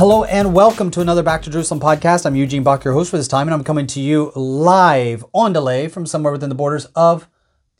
Hello and welcome to another Back to Jerusalem podcast. I'm Eugene Bach, your host for this time, and I'm coming to you live on delay from somewhere within the borders of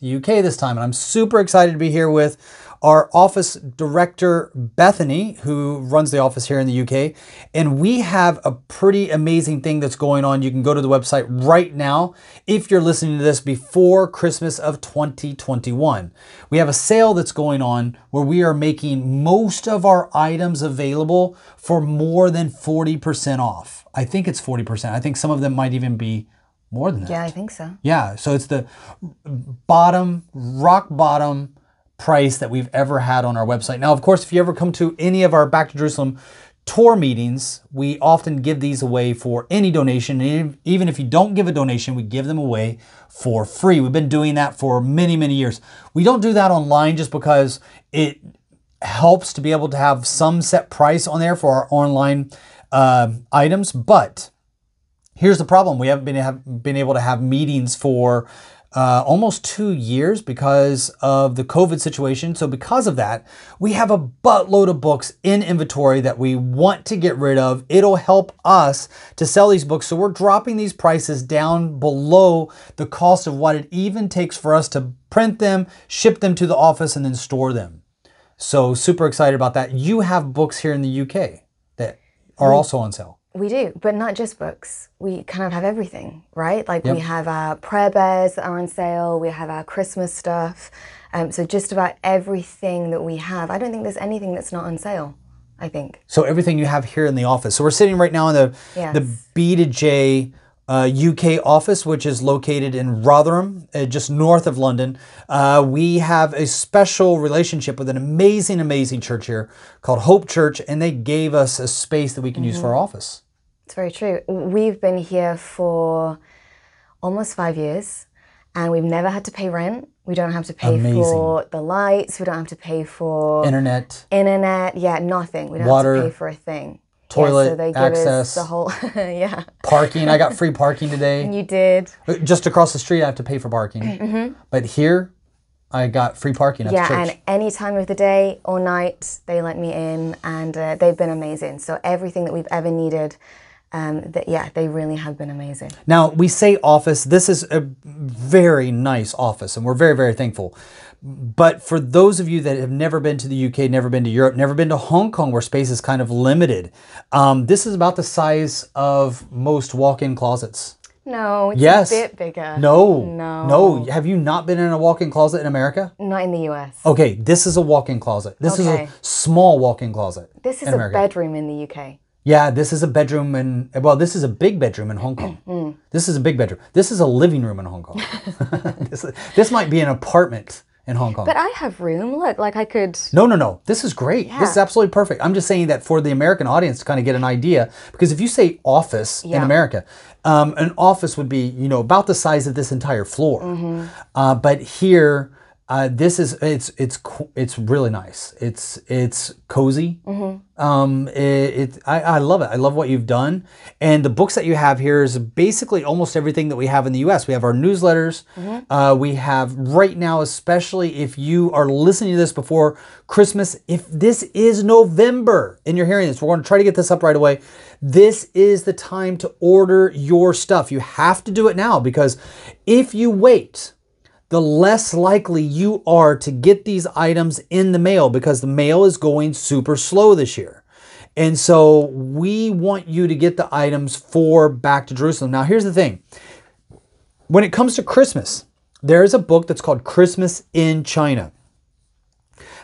the UK this time. And I'm super excited to be here with our office director, Bethany, who runs the office here in the UK. And we have a pretty amazing thing that's going on. You can go to the website right now if you're listening to this before Christmas of 2021. We have a sale that's going on where we are making most of our items available for more than 40% off. I think it's 40%. I think some of them might even be more than that. Yeah, I think so. Yeah, so it's the bottom, rock bottom price that we've ever had on our website. Now, of course, if you ever come to any of our Back to Jerusalem tour meetings, we often give these away for any donation. Even if you don't give a donation, we give them away for free. We've been doing that for many, many years. We don't do that online just because it helps to be able to have some set price on there for our online uh, items, but here's the problem we haven't been have been able to have meetings for uh, almost two years because of the covid situation. So because of that we have a buttload of books in inventory that we want to get rid of. It'll help us to sell these books. So we're dropping these prices down below the cost of what it even takes for us to print them ship them to the office and then store them. So super excited about that. You have books here in the uk that are also on sale We do, but not just books. We kind of have everything, right? Like we have our prayer bears that are on sale, we have our Christmas stuff. Um, so just about everything that we have. I don't think there's anything that's not on sale, I think. So everything you have here in the office. So we're sitting right now in the Yes. the B to J uh, UK office, which is located in Rotherham, uh, just north of London. Uh, we have a special relationship with an amazing, amazing church here called Hope Church, and they gave us a space that we can use for our Mm-hmm. office. It's very true. We've been here for almost five years and we've never had to pay rent. We don't have to pay Amazing. for the lights, we don't have to pay for Internet, internet, yeah, nothing. We don't Water, have to pay for a thing. Toilet, yeah, so they access. the whole yeah. parking. I got free parking today. And you did. Just across the street, I have to pay for parking. But here, I got free parking at Mm-hmm. Yeah, and any time of the day or night, they let me in, and uh, they've been amazing. So everything that we've ever needed, um, that yeah, they really have been amazing. Now, we say office, this is a very nice office, and we're very, very thankful. But for those of you that have never been to the UK, never been to Europe, never been to Hong Kong, where space is kind of limited, um, this is about the size of most walk in closets. No, it's Yes. a bit bigger. No. no, No. Have you not been in a walk in closet in America? not in the US. Okay, this is a walk in closet. This is a small walk in closet. This is a America. bedroom in the UK. Yeah, this is a bedroom in, well, this is a big bedroom in Hong Kong. Mm. This is a big bedroom. This is a living room in Hong Kong. this, this might be an apartment in Hong Kong. But I have room. Look, like I could. no, no, no. This is great. This is absolutely perfect. I'm just saying that for the American audience to kind of get an idea, because if you say office in America, um, an office would be, you know, about the size of this entire floor. Mm-hmm. Uh, but here, uh, this is it's it's it's really nice. It's it's cozy. Um, it, it I, I love it. I love what you've done, and the books that you have here is basically almost everything that we have in the U.S. We have our newsletters. Uh, we have right now, especially if you are listening to this before Christmas. If this is November and you're hearing this, we're going to try to get this up right away. This is the time to order your stuff. You have to do it now because if you wait the less likely you are to get these items in the mail because the mail is going super slow this year. And so we want you to get the items for Back to Jerusalem. Now, here's the thing when it comes to Christmas, there is a book that's called Christmas in China.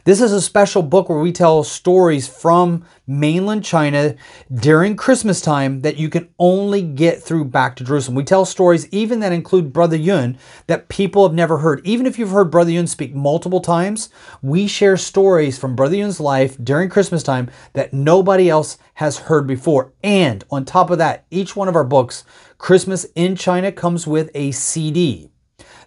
This is a special book where we tell stories from mainland China during Christmas time that you can only get through Back to Jerusalem. We tell stories even that include Brother Yun that people have never heard. Even if you've heard Brother Yun speak multiple times, we share stories from Brother Yun's life during Christmas time that nobody else has heard before. And on top of that, each one of our books, Christmas in China, comes with a CD.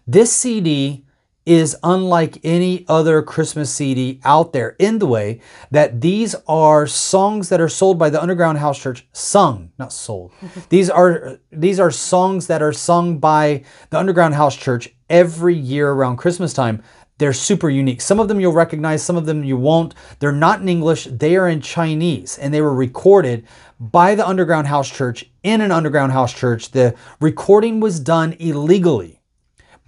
This CD is unlike any other Christmas CD out there in the way that these are songs that are sold by the Underground House Church, sung, not sold. these are these are songs that are sung by the Underground House Church every year around Christmas time. They're super unique. Some of them you'll recognize, some of them you won't. They're not in English, they are in Chinese, and they were recorded by the Underground House Church in an Underground House Church. The recording was done illegally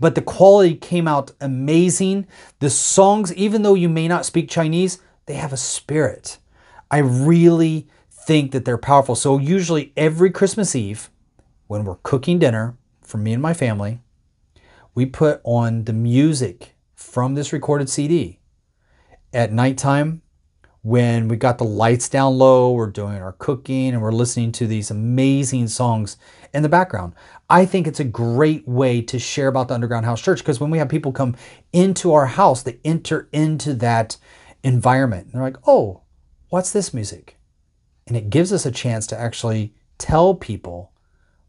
but the quality came out amazing. The songs, even though you may not speak Chinese, they have a spirit. I really think that they're powerful. So, usually every Christmas Eve, when we're cooking dinner for me and my family, we put on the music from this recorded CD. At nighttime, when we got the lights down low, we're doing our cooking and we're listening to these amazing songs in the background. I think it's a great way to share about the Underground House Church because when we have people come into our house, they enter into that environment. And they're like, oh, what's this music? And it gives us a chance to actually tell people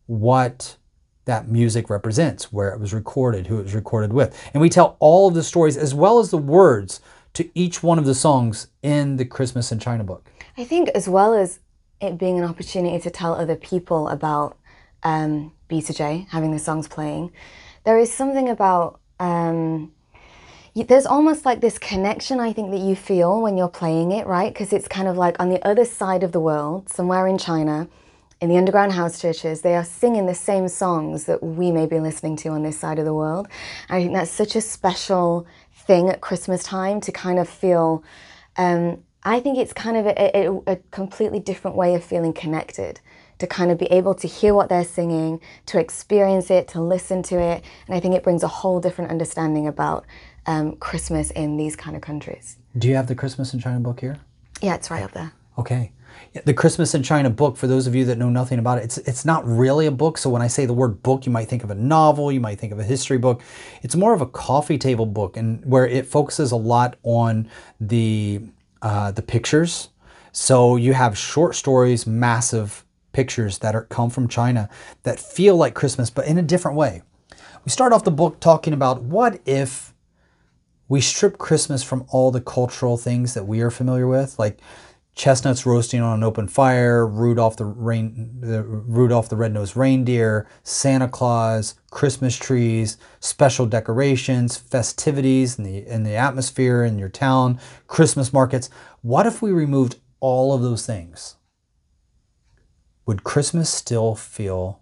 what that music represents, where it was recorded, who it was recorded with. And we tell all of the stories as well as the words to each one of the songs in the Christmas in China book. I think, as well as it being an opportunity to tell other people about um, B2J, having the songs playing, there is something about. Um, there's almost like this connection I think that you feel when you're playing it, right? Because it's kind of like on the other side of the world, somewhere in China, in the underground house churches, they are singing the same songs that we may be listening to on this side of the world. I think that's such a special thing at Christmas time to kind of feel. Um, I think it's kind of a, a, a, completely different way of feeling connected. To kind of be able to hear what they're singing, to experience it, to listen to it, and I think it brings a whole different understanding about um, Christmas in these kind of countries. Do you have the Christmas in China book here? Yeah, it's right up there. Okay. The Christmas in China book, for those of you that know nothing about it, it's it's not really a book. So when I say the word book, you might think of a novel, you might think of a history book. It's more of a coffee table book, and where it focuses a lot on the uh, the pictures. So you have short stories, massive pictures that are come from China that feel like Christmas, but in a different way. We start off the book talking about what if we strip Christmas from all the cultural things that we are familiar with, like chestnuts roasting on an open fire, Rudolph the rain, the Rudolph the red-nosed reindeer, Santa Claus, Christmas trees, special decorations, festivities in the in the atmosphere in your town, Christmas markets. What if we removed all of those things? Would Christmas still feel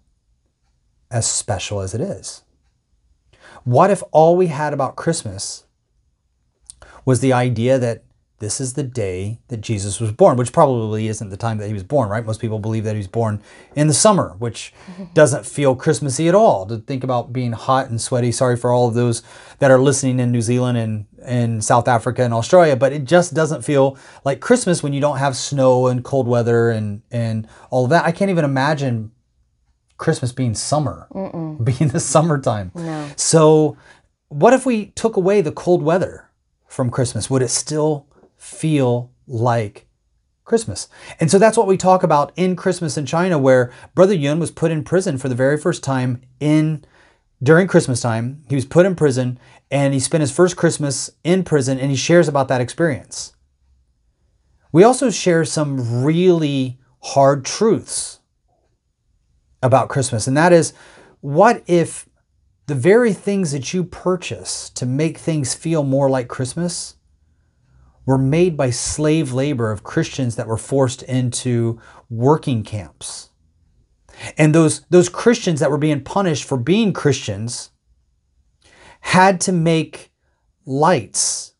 as special as it is? What if all we had about Christmas was the idea that this is the day that Jesus was born, which probably isn't the time that he was born, right? Most people believe that he was born in the summer, which doesn't feel Christmassy at all. To think about being hot and sweaty, sorry for all of those that are listening in New Zealand and, and South Africa and Australia, but it just doesn't feel like Christmas when you don't have snow and cold weather and, and all of that. I can't even imagine Christmas being summer, Mm-mm. being the summertime. No. So, what if we took away the cold weather from Christmas? Would it still feel like Christmas. And so that's what we talk about in Christmas in China, where Brother Yun was put in prison for the very first time in during Christmas time. He was put in prison and he spent his first Christmas in prison and he shares about that experience. We also share some really hard truths about Christmas, and that is what if the very things that you purchase to make things feel more like Christmas were made by slave labor of Christians that were forced into working camps. And those, those Christians that were being punished for being Christians had to make lights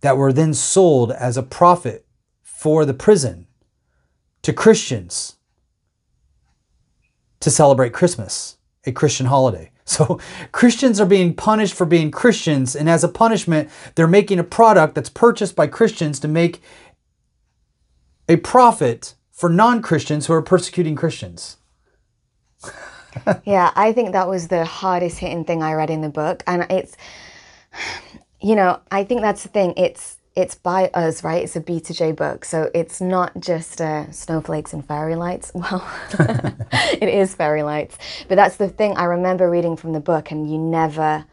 that were then sold as a profit for the prison to Christians to celebrate Christmas, a Christian holiday. So Christians are being punished for being Christians, and as a punishment, they're making a product that's purchased by Christians to make a profit for non Christians who are persecuting Christians. yeah, I think that was the hardest hitting thing I read in the book. And it's, you know, I think that's the thing. It's, it's by us, right? It's a B2J book. So it's not just uh, snowflakes and fairy lights. Well, it is fairy lights. But that's the thing I remember reading from the book, and you never,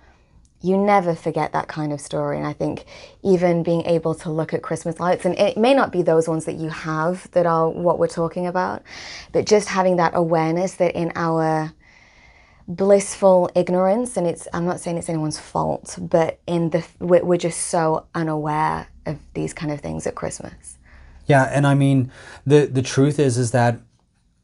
you never forget that kind of story. And I think even being able to look at Christmas lights, and it may not be those ones that you have that are what we're talking about, but just having that awareness that in our blissful ignorance, and it's, I'm not saying it's anyone's fault, but in the, we're, we're just so unaware of these kind of things at Christmas. Yeah, and I mean, the, the truth is, is that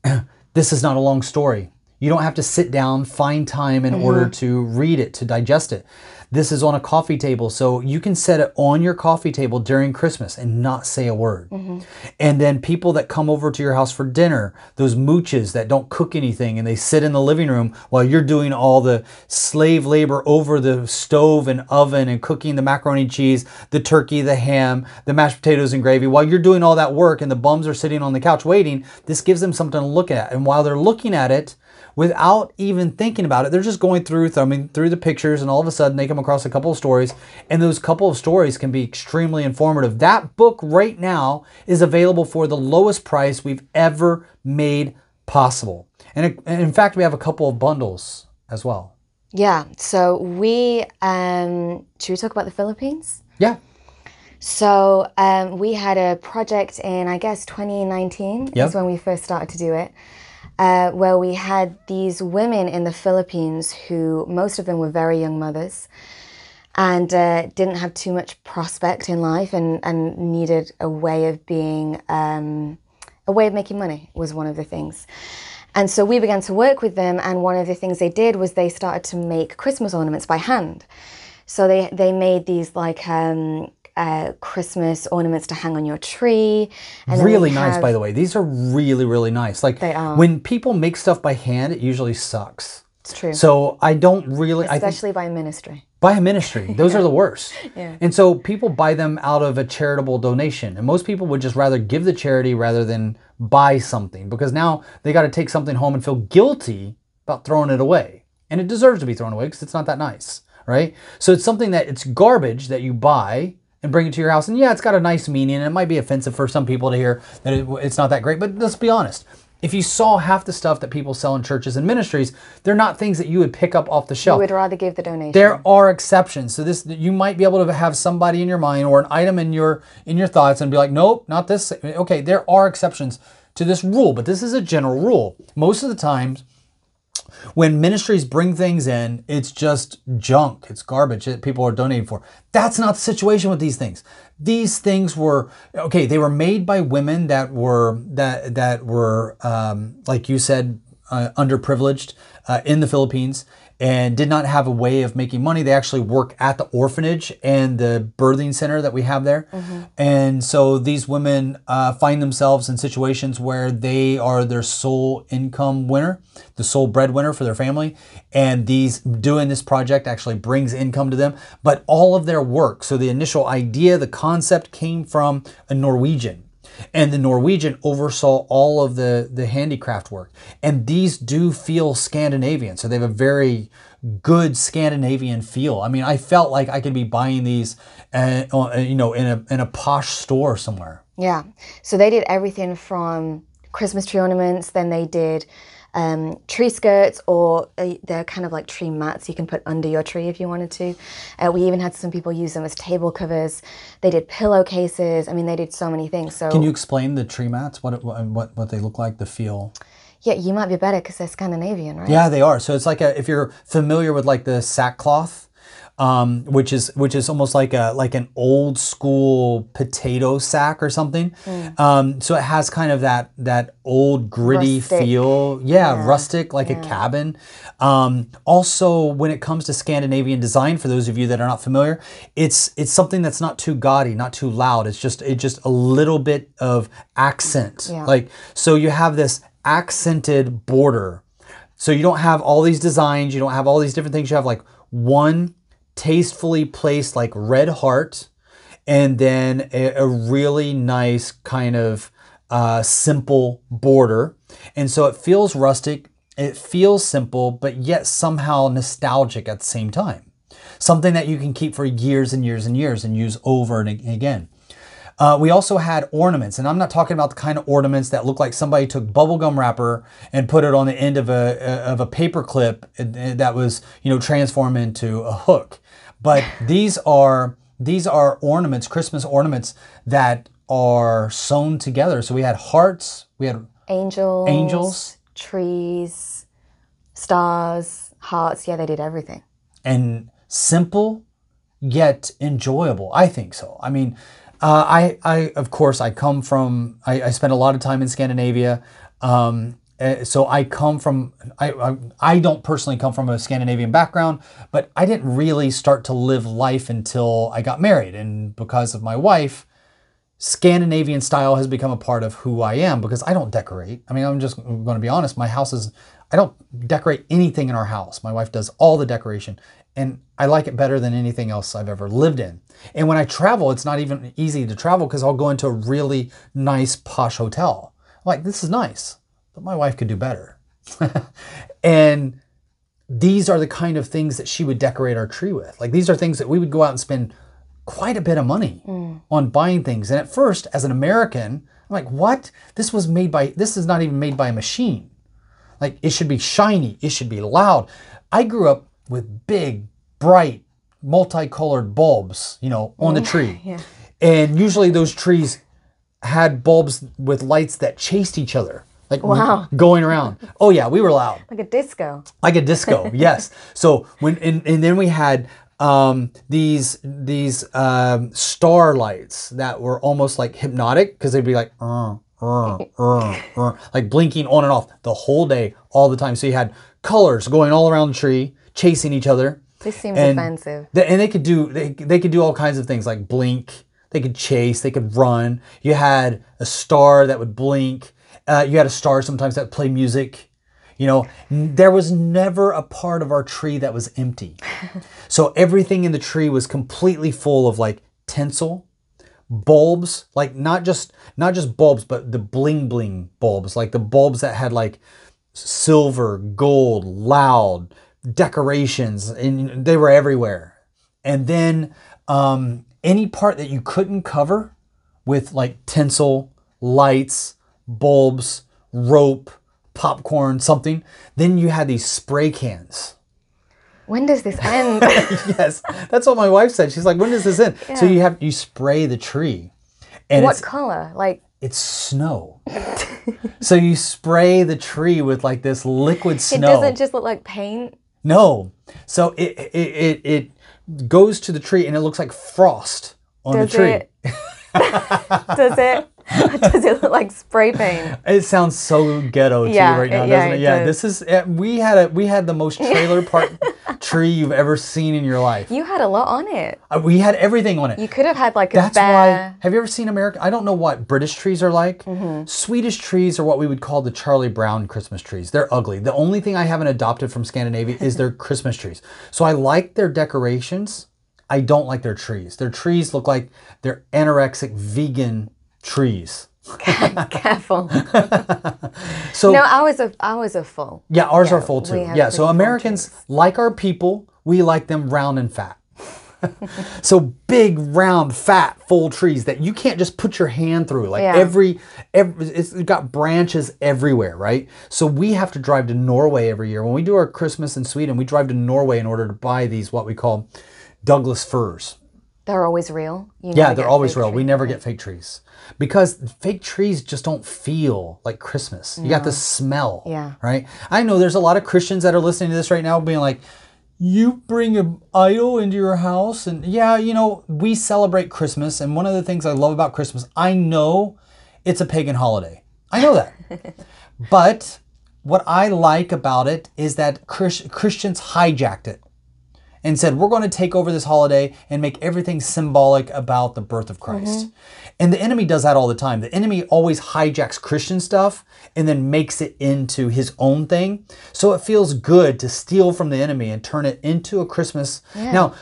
this is not a long story. You don't have to sit down, find time in order mm-hmm. to read it, to digest it. This is on a coffee table, so you can set it on your coffee table during Christmas and not say a word. Mm-hmm. And then people that come over to your house for dinner, those mooches that don't cook anything and they sit in the living room while you're doing all the slave labor over the stove and oven and cooking the macaroni and cheese, the turkey, the ham, the mashed potatoes and gravy. While you're doing all that work and the bums are sitting on the couch waiting, this gives them something to look at. And while they're looking at it, without even thinking about it. They're just going through, thumbing through the pictures, and all of a sudden they come across a couple of stories, and those couple of stories can be extremely informative. That book right now is available for the lowest price we've ever made possible. And in fact, we have a couple of bundles as well. Yeah. So we, um, should we talk about the Philippines? Yeah. So um, we had a project in, I guess, 2019 Yep. is when we first started to do it, uh, where we had these women in the Philippines who, most of them were very young mothers and uh, didn't have too much prospect in life and, and needed a way of being, um, a way of making money was one of the things. And so we began to work with them, and one of the things they did was they started to make Christmas ornaments by hand. So they they made these like um, uh, Christmas ornaments to hang on your tree. And really nice, have- by the way. These are really, really nice. Like They are. when people make stuff by hand, it usually sucks. It's true, So I don't really. Especially by ministry. by a ministry. Those are the worst. Yeah. And so people buy them out of a charitable donation. And most people would just rather give the charity rather than buy something because now they got to take something home and feel guilty about throwing it away. And it deserves to be thrown away because it's not that nice, right? So it's something that it's garbage that you buy and bring it to your house. And yeah, it's got a nice meaning. And it might be offensive for some people to hear that it, it's not that great. But let's be honest. If you saw half the stuff that people sell in churches and ministries, they're not things that you would pick up off the shelf. You would rather give the donation. There are exceptions. So this you might be able to have somebody in your mind or an item in your in your thoughts and be like, nope, not this. Okay, there are exceptions to this rule, but this is a general rule. Most of the times when ministries bring things in, it's just junk. It's garbage that people are donating for. That's not the situation with these things. These things were okay. They were made by women that were that that were um, like you said, uh, underprivileged uh, in the Philippines and did not have a way of making money. They actually work at the orphanage and the birthing center that we have there. And so these women uh, find themselves in situations where they are their sole income winner, the sole breadwinner for their family. And these doing this project actually brings income to them. But all of their work, so the initial idea, the concept came from a Norwegian and the Norwegian oversaw all of the the handicraft work. And these do feel Scandinavian, so they have a very good Scandinavian feel. I mean, I felt like I could be buying these, uh, uh, you know, in a in a posh store somewhere. Yeah. So they did everything from Christmas tree ornaments, then they did um, tree skirts, or uh, they're kind of like tree mats you can put under your tree if you wanted to. Uh, we even had some people use them as table covers. They did pillowcases. I mean, they did so many things. So Can you explain the tree mats? What what what they look like? The feel? yeah, you might be better because they're Scandinavian, right? Yeah, they are. So it's like a, if you're familiar with like the sackcloth, um, which is which is almost like a like an old school potato sack or something. Um, so it has kind of that that old gritty Rustic. feel. Yeah, rustic, like a cabin. Um, also, when it comes to Scandinavian design, for those of you that are not familiar, it's it's something that's not too gaudy, not too loud. It's just it just a little bit of accent. Yeah. Like so, you have this accented border So you don't have all these designs, you don't have all these different things. You have like one tastefully placed like red heart and then a, a really nice kind of uh, simple border. And so it feels rustic, it feels simple, but yet somehow nostalgic at the same time. Something that you can keep for years and years and years and use over and again. Uh, we also had ornaments, and I'm not talking about the kind of ornaments that look like somebody took bubblegum wrapper and put it on the end of a of a paper clip that was you know transformed into a hook. But these are these are ornaments, Christmas ornaments that are sewn together. So we had hearts, we had Angels, angels, trees, stars, hearts. Yeah, they did everything. and simple yet enjoyable. I think so. I mean, uh, I, I of course I come from I, I spent a lot of time in Scandinavia. Um, uh, so I come from I, I I don't personally come from a Scandinavian background, but I didn't really start to live life until I got married, and because of my wife, Scandinavian style has become a part of who I am because I don't decorate. I mean, I'm just going to be honest. My house is, I don't decorate anything in our house. My wife does all the decoration and I like it better than anything else I've ever lived in. And when I travel, it's not even easy to travel because I'll go into a really nice posh hotel. I'm like, this is nice, but my wife could do better. and these are the kind of things that she would decorate our tree with. Like these are things that we would go out and spend quite a bit of money mm. on buying things. And at first, as an American, I'm like, what? This was made by, this is not even made by a machine. Like it should be shiny, it should be loud. I grew up with big, bright, multicolored bulbs, you know, on the tree. And usually those trees had bulbs with lights that chased each other. Like Wow. going around. Oh yeah, we were loud Like a disco. like a disco yes so when and, and then we had um, these these um, star lights that were almost like hypnotic because they'd be like uh, uh, uh, like blinking on and off the whole day all the time so you had colors going all around the tree chasing each other. This seems and offensive. th- and they could do they, they could do all kinds of things like blink. They could chase. They could run. You had a star that would blink. Uh, you had a star sometimes that would play music. You know n- there was never a part of our tree that was empty. So everything in the tree was completely full of like tinsel bulbs like not just not just bulbs but the bling bling bulbs like the bulbs that had like silver gold loud decorations and they were everywhere and then um, any part that you couldn't cover with like tinsel lights bulbs rope popcorn something then you had these spray cans When does this end? yes that's what my wife said she's like when does this end so you have you spray the tree and what color? Like it's snow so you spray the tree with like this liquid snow. it doesn't just look like paint. No so it it, it it goes to the tree and it looks like frost on Does the tree it? does it? Does it look like spray paint? It sounds so ghetto to Yeah, you right now, it- doesn't it? it Yeah, does. this is we had a we had the most trailer park tree you've ever seen in your life. You had a lot on it. Uh, We had everything on it. You could have had like a That's bear. why. Have you ever seen America? I don't know what British trees are like. Mm-hmm. Swedish trees are what we would call the Charlie Brown Christmas trees. They're ugly. The only thing I haven't adopted from Scandinavia is their Christmas trees. So I like their decorations. I don't like their trees. Their trees look like they're anorexic vegan trees. Careful. So no, ours are ours are full. Yeah, ours Yeah, are full too. Yeah, so Americans like our people, we like them round and fat. so big, round, fat, full trees that you can't just put your hand through. Like Yeah. every, every, it's got branches everywhere, right? So we have to drive to Norway every year. When we do our Christmas in Sweden, we drive to Norway in order to buy these what we call Douglas firs. They're always real. You Yeah, they're always real. We never get fake trees because fake trees just don't feel like Christmas. You got the smell. Yeah. Right. I know there's a lot of Christians that are listening to this right now, being like, "You bring an idol into your house," and yeah, you know, we celebrate Christmas, and one of the things I love about Christmas, I know it's a pagan holiday. I know that, but what I like about it is that Christians hijacked it and said, We're going to take over this holiday and make everything symbolic about the birth of Christ. Mm-hmm. And the enemy does that all the time. The enemy always hijacks Christian stuff and then makes it into his own thing. So it feels good to steal from the enemy and turn it into a Christmas. Now,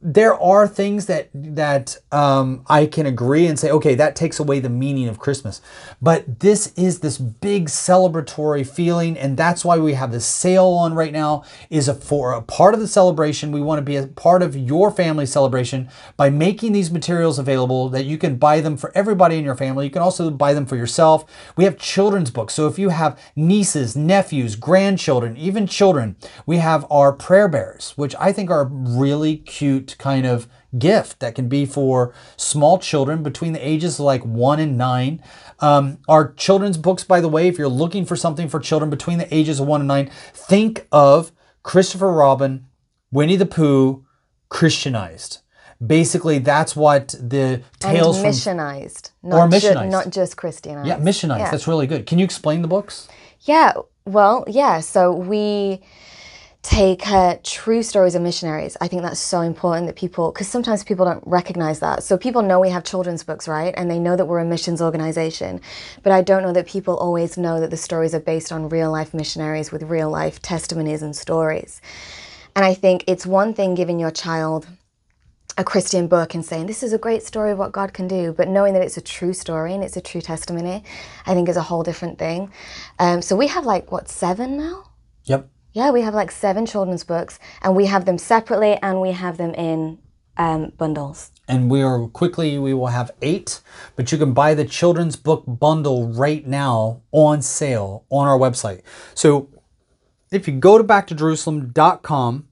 there are things that that um, I can agree and say, okay, that takes away the meaning of Christmas. But this is this big celebratory feeling, and that's why we have this sale on right now. Is a for a part of the celebration. We want to be a part of your family celebration by making these materials available that you can buy them for everybody in your family. You can also buy them for yourself. We have children's books. So if you have nieces, nephews, grandchildren, even children, we have our prayer bears, which I think are a really cute kind of gift that can be for small children between the ages of like one and nine. Um, our children's books, by the way, if you're looking for something for children between the ages of one and nine, think of Christopher Robin, Winnie the Pooh, Christianized. Basically, that's what the tales and from missionized, Or not, ju- missionized. not just Christianized. yeah, missionized. Yeah. That's really good. Can you explain the books? Yeah, well, yeah. So we take uh, true stories of missionaries. I think that's so important that people, because sometimes people don't recognize that. So people know we have children's books, right? And they know that we're a missions organization. But I don't know that people always know that the stories are based on real life missionaries with real life testimonies and stories. And I think it's one thing giving your child a Christian book and saying this is a great story of what God can do, but knowing that it's a true story and it's a true testimony, I think is a whole different thing. Um, so we have like what seven now? Yep. Yeah, we have like seven children's books, and we have them separately, and we have them in um, bundles. and we are quickly we will have eight but you can buy the children's book bundle right now on sale on our website so if you go to backtojerusalem.com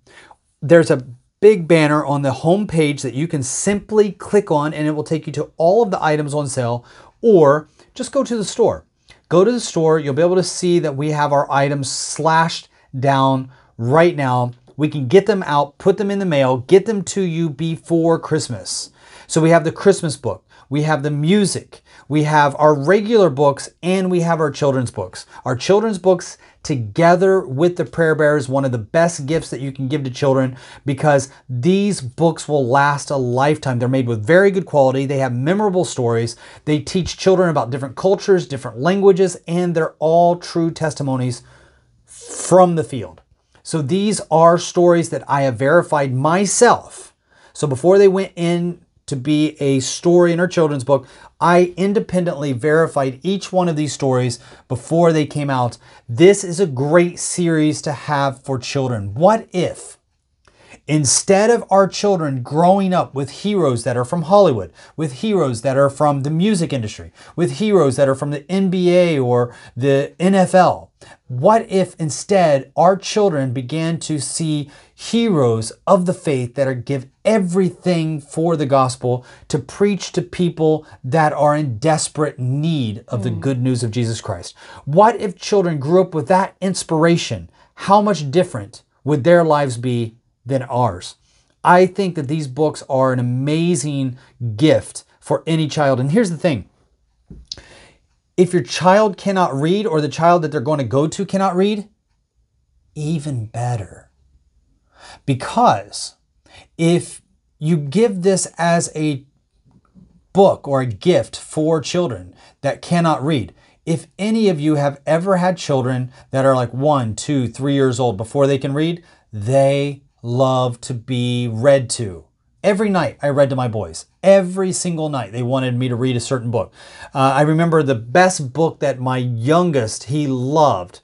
there's a big banner on the home page that you can simply click on and it will take you to all of the items on sale or just go to the store. Go to the store. You'll be able to see that we have our items slashed down right now. We can get them out put them in the mail get them to you before christmas. So we have the christmas book we have the music we have our regular books and we have our children's books our children's books together with the prayer bear is one of the best gifts that you can give to children because these books will last a lifetime. They're made with very good quality. They have memorable stories. They teach children about different cultures, different languages, and they're all true testimonies from the field. So these are stories that I have verified myself. So before they went in to be a story in our children's book, I independently verified each one of these stories before they came out. This is a great series to have for children. What if Instead of our children growing up with heroes that are from Hollywood, with heroes that are from the music industry, with heroes that are from the NBA or the NFL, what if instead our children began to see heroes of the faith that are give everything for the gospel to preach to people that are in desperate need of the hmm. good news of Jesus Christ? What if children grew up with that inspiration? How much different would their lives be than ours. I think that these books are an amazing gift for any child. And here's the thing if your child cannot read or the child that they're going to go to cannot read, even better. Because if you give this as a book or a gift for children that cannot read, if any of you have ever had children that are like one, two, three years old before they can read, they love to be read to. Every night I read to my boys. Every single night they wanted me to read a certain book. Uh, I remember the best book that my youngest he loved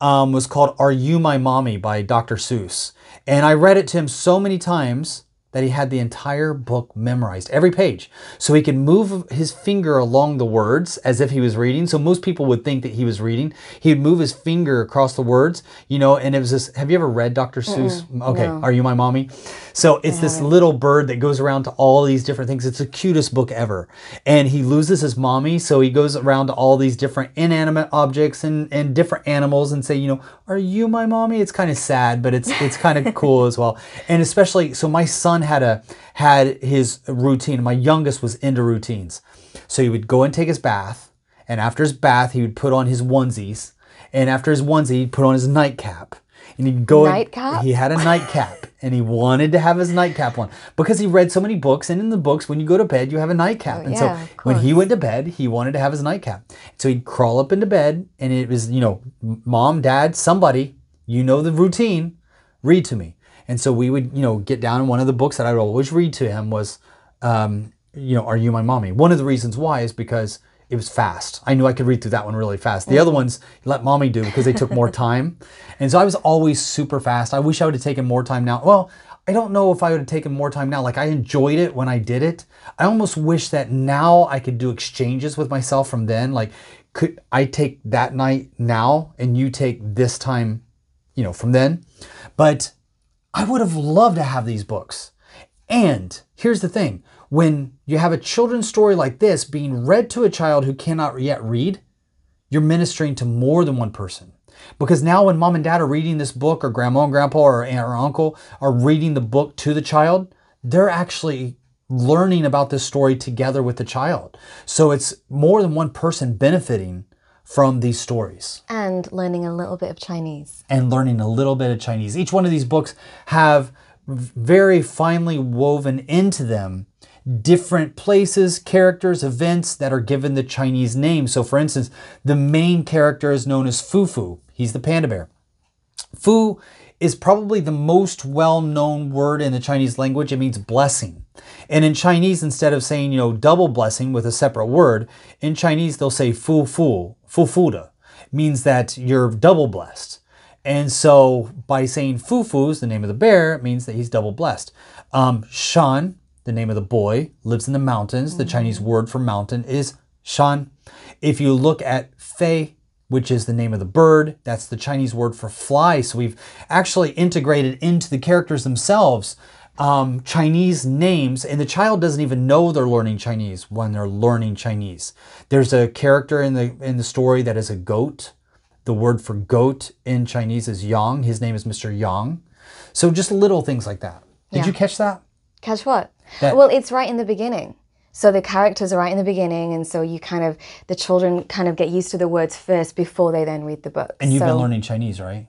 um, was called "Are You My Mommy" by Dr. Seuss, and I read it to him so many times that he had the entire book memorized, every page. So he could move his finger along the words as if he was reading. So most people would think that he was reading. He would move his finger across the words, you know, and it was this. Have you ever read Dr. Seuss? Okay, Are You My Mommy? So it's this little bird that goes around to all these different things. It's the cutest book ever. And he loses his mommy, so he goes around to all these different inanimate objects and, and different animals and say, you know, are you my mommy? It's kind of sad, but it's it's kind of cool as well. And especially so my son had a had his routine. My youngest was into routines. So he would go and take his bath, and after his bath, he would put on his onesies, and after his onesie, he'd put on his nightcap. And he'd go. Nightcap? He had a nightcap, and he wanted to have his nightcap on because he read so many books. And in the books, when you go to bed, you have a nightcap. and Oh, yeah, so when he went to bed, he wanted to have his nightcap. So he'd crawl up into bed, and it was you know, mom, dad, somebody, you know the routine, read to me. And so we would you know get down. And one of the books that I would always read to him was, um, you know, Are You My Mommy? One of the reasons why is because it was fast. I knew I could read through that one really fast. The other ones let mommy do because they took more time. And so I was always super fast. I wish I would have taken more time now. Well, I don't know if I would have taken more time now. Like I enjoyed it when I did it. I almost wish that now I could do exchanges with myself from then. Like, could I take that night now and you take this time, you know, from then? But I would have loved to have these books. And here's the thing when you have a children's story like this being read to a child who cannot yet read, you're ministering to more than one person. Because now, when mom and dad are reading this book, or grandma and grandpa, or aunt or uncle are reading the book to the child, they're actually learning about this story together with the child. So it's more than one person benefiting from these stories And learning a little bit of Chinese. and learning a little bit of Chinese. Each one of these books have very finely woven into them different places, characters, events that are given the Chinese name. So for instance, the main character is known as Fufu. He's the panda bear. Fu is probably the most well-known word in the Chinese language. It means blessing. And in Chinese, instead of saying, you know, double blessing with a separate word, in Chinese they'll say fu fu, fu fu de, means that you're double blessed. And so by saying fu fu is the name of the bear, it means that he's double blessed. Um, Shan, the name of the boy, lives in the mountains. The Chinese word for mountain is Shan. If you look at Fei, which is the name of the bird. That's the Chinese word for fly. So we've actually integrated into the characters themselves um, Chinese names, and the child doesn't even know they're learning Chinese when they're learning Chinese. There's a character in the in the story that is a goat. The word for goat in Chinese is Yang. His name is Mr. Yang. So just little things like that. Did Yeah. you catch that? Catch what? That- well, it's right in the beginning. So the characters are right in the beginning, and so you kind of the children kind of get used to the words first before they then read the book. And you've so, been learning Chinese, right?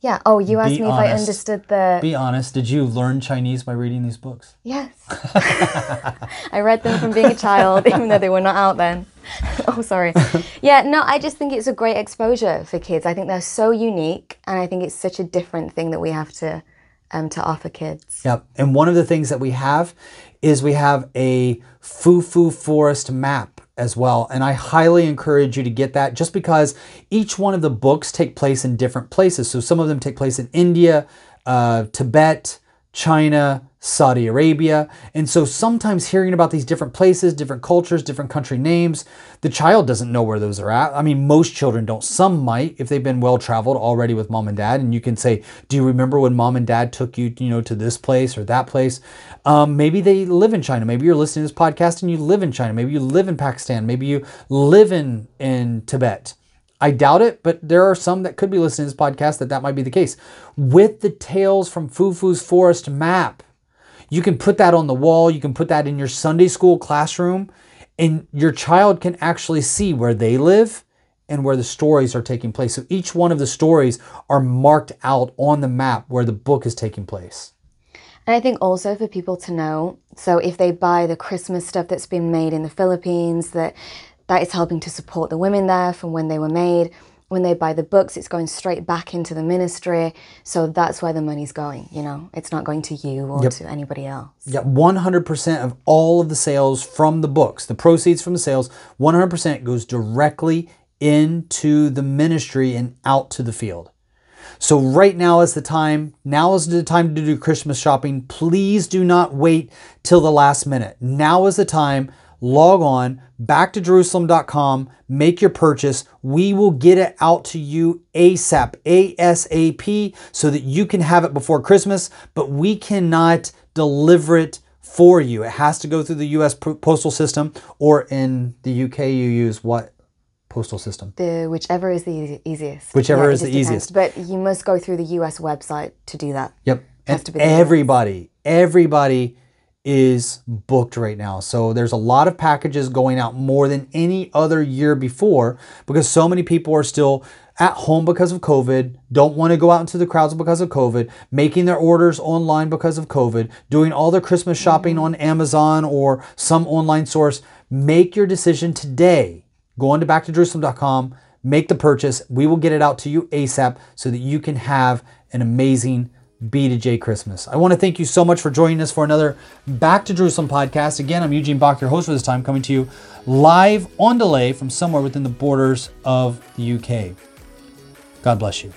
Yeah. Oh, you asked Be me if I understood the. Be honest. Did you learn Chinese by reading these books? yes. I read them from being a child, even though they were not out then. oh, sorry. Yeah. No, I just think it's a great exposure for kids. I think they're so unique, and I think it's such a different thing that we have to um, to offer kids. Yep. And one of the things that we have is we have a Fufu Forest map as well. And I highly encourage you to get that just because each one of the books take place in different places. So some of them take place in India, uh, Tibet, China, Saudi Arabia. And so sometimes hearing about these different places, different cultures, different country names, the child doesn't know where those are at. I mean, most children don't. Some might if they've been well traveled already with mom and dad. And you can say, Do you remember when mom and dad took you, you know, to this place or that place? Um, maybe they live in China. Maybe you're listening to this podcast and you live in China. Maybe you live in Pakistan. Maybe you live in, in Tibet. I doubt it, but there are some that could be listening to this podcast that that might be the case. With the Tales from Fufu's Forest map, you can put that on the wall, you can put that in your Sunday school classroom, and your child can actually see where they live and where the stories are taking place. So each one of the stories are marked out on the map where the book is taking place. And I think also for people to know, so if they buy the Christmas stuff that's been made in the Philippines, that that is helping to support the women there from when they were made. When they buy the books, it's going straight back into the ministry. So that's where the money's going, you know? It's not going to you or Yep. to anybody else. Yeah, 100% of all of the sales from the books, the proceeds from the sales, 100% goes directly into the ministry and out to the field. So right now is the time. Now is the time to do Christmas shopping. Please do not wait till the last minute. Now is the time. Log on back to Jerusalem.com, make your purchase. We will get it out to you ASAP, ASAP, so that you can have it before Christmas, but we cannot deliver it for you. It has to go through the US postal system, or in the UK, you use what postal system? The whichever is the easy- easiest. Whichever it is the depends. easiest. But you must go through the US website to do that. Yep. And to be the US. everybody, everybody is booked right now. So there's a lot of packages going out more than any other year before because so many people are still at home because of COVID, don't want to go out into the crowds because of COVID, making their orders online because of COVID, doing all their Christmas shopping mm-hmm. on Amazon or some online source. Make your decision today. Go on to backtojerusalem.com, make the purchase. We will get it out to you ASAP so that you can have an amazing B2J Christmas. I want to thank you so much for joining us for another Back to Jerusalem podcast. Again, I'm Eugene Bach, your host for this time, coming to you live on delay from somewhere within the borders of the UK. God bless you.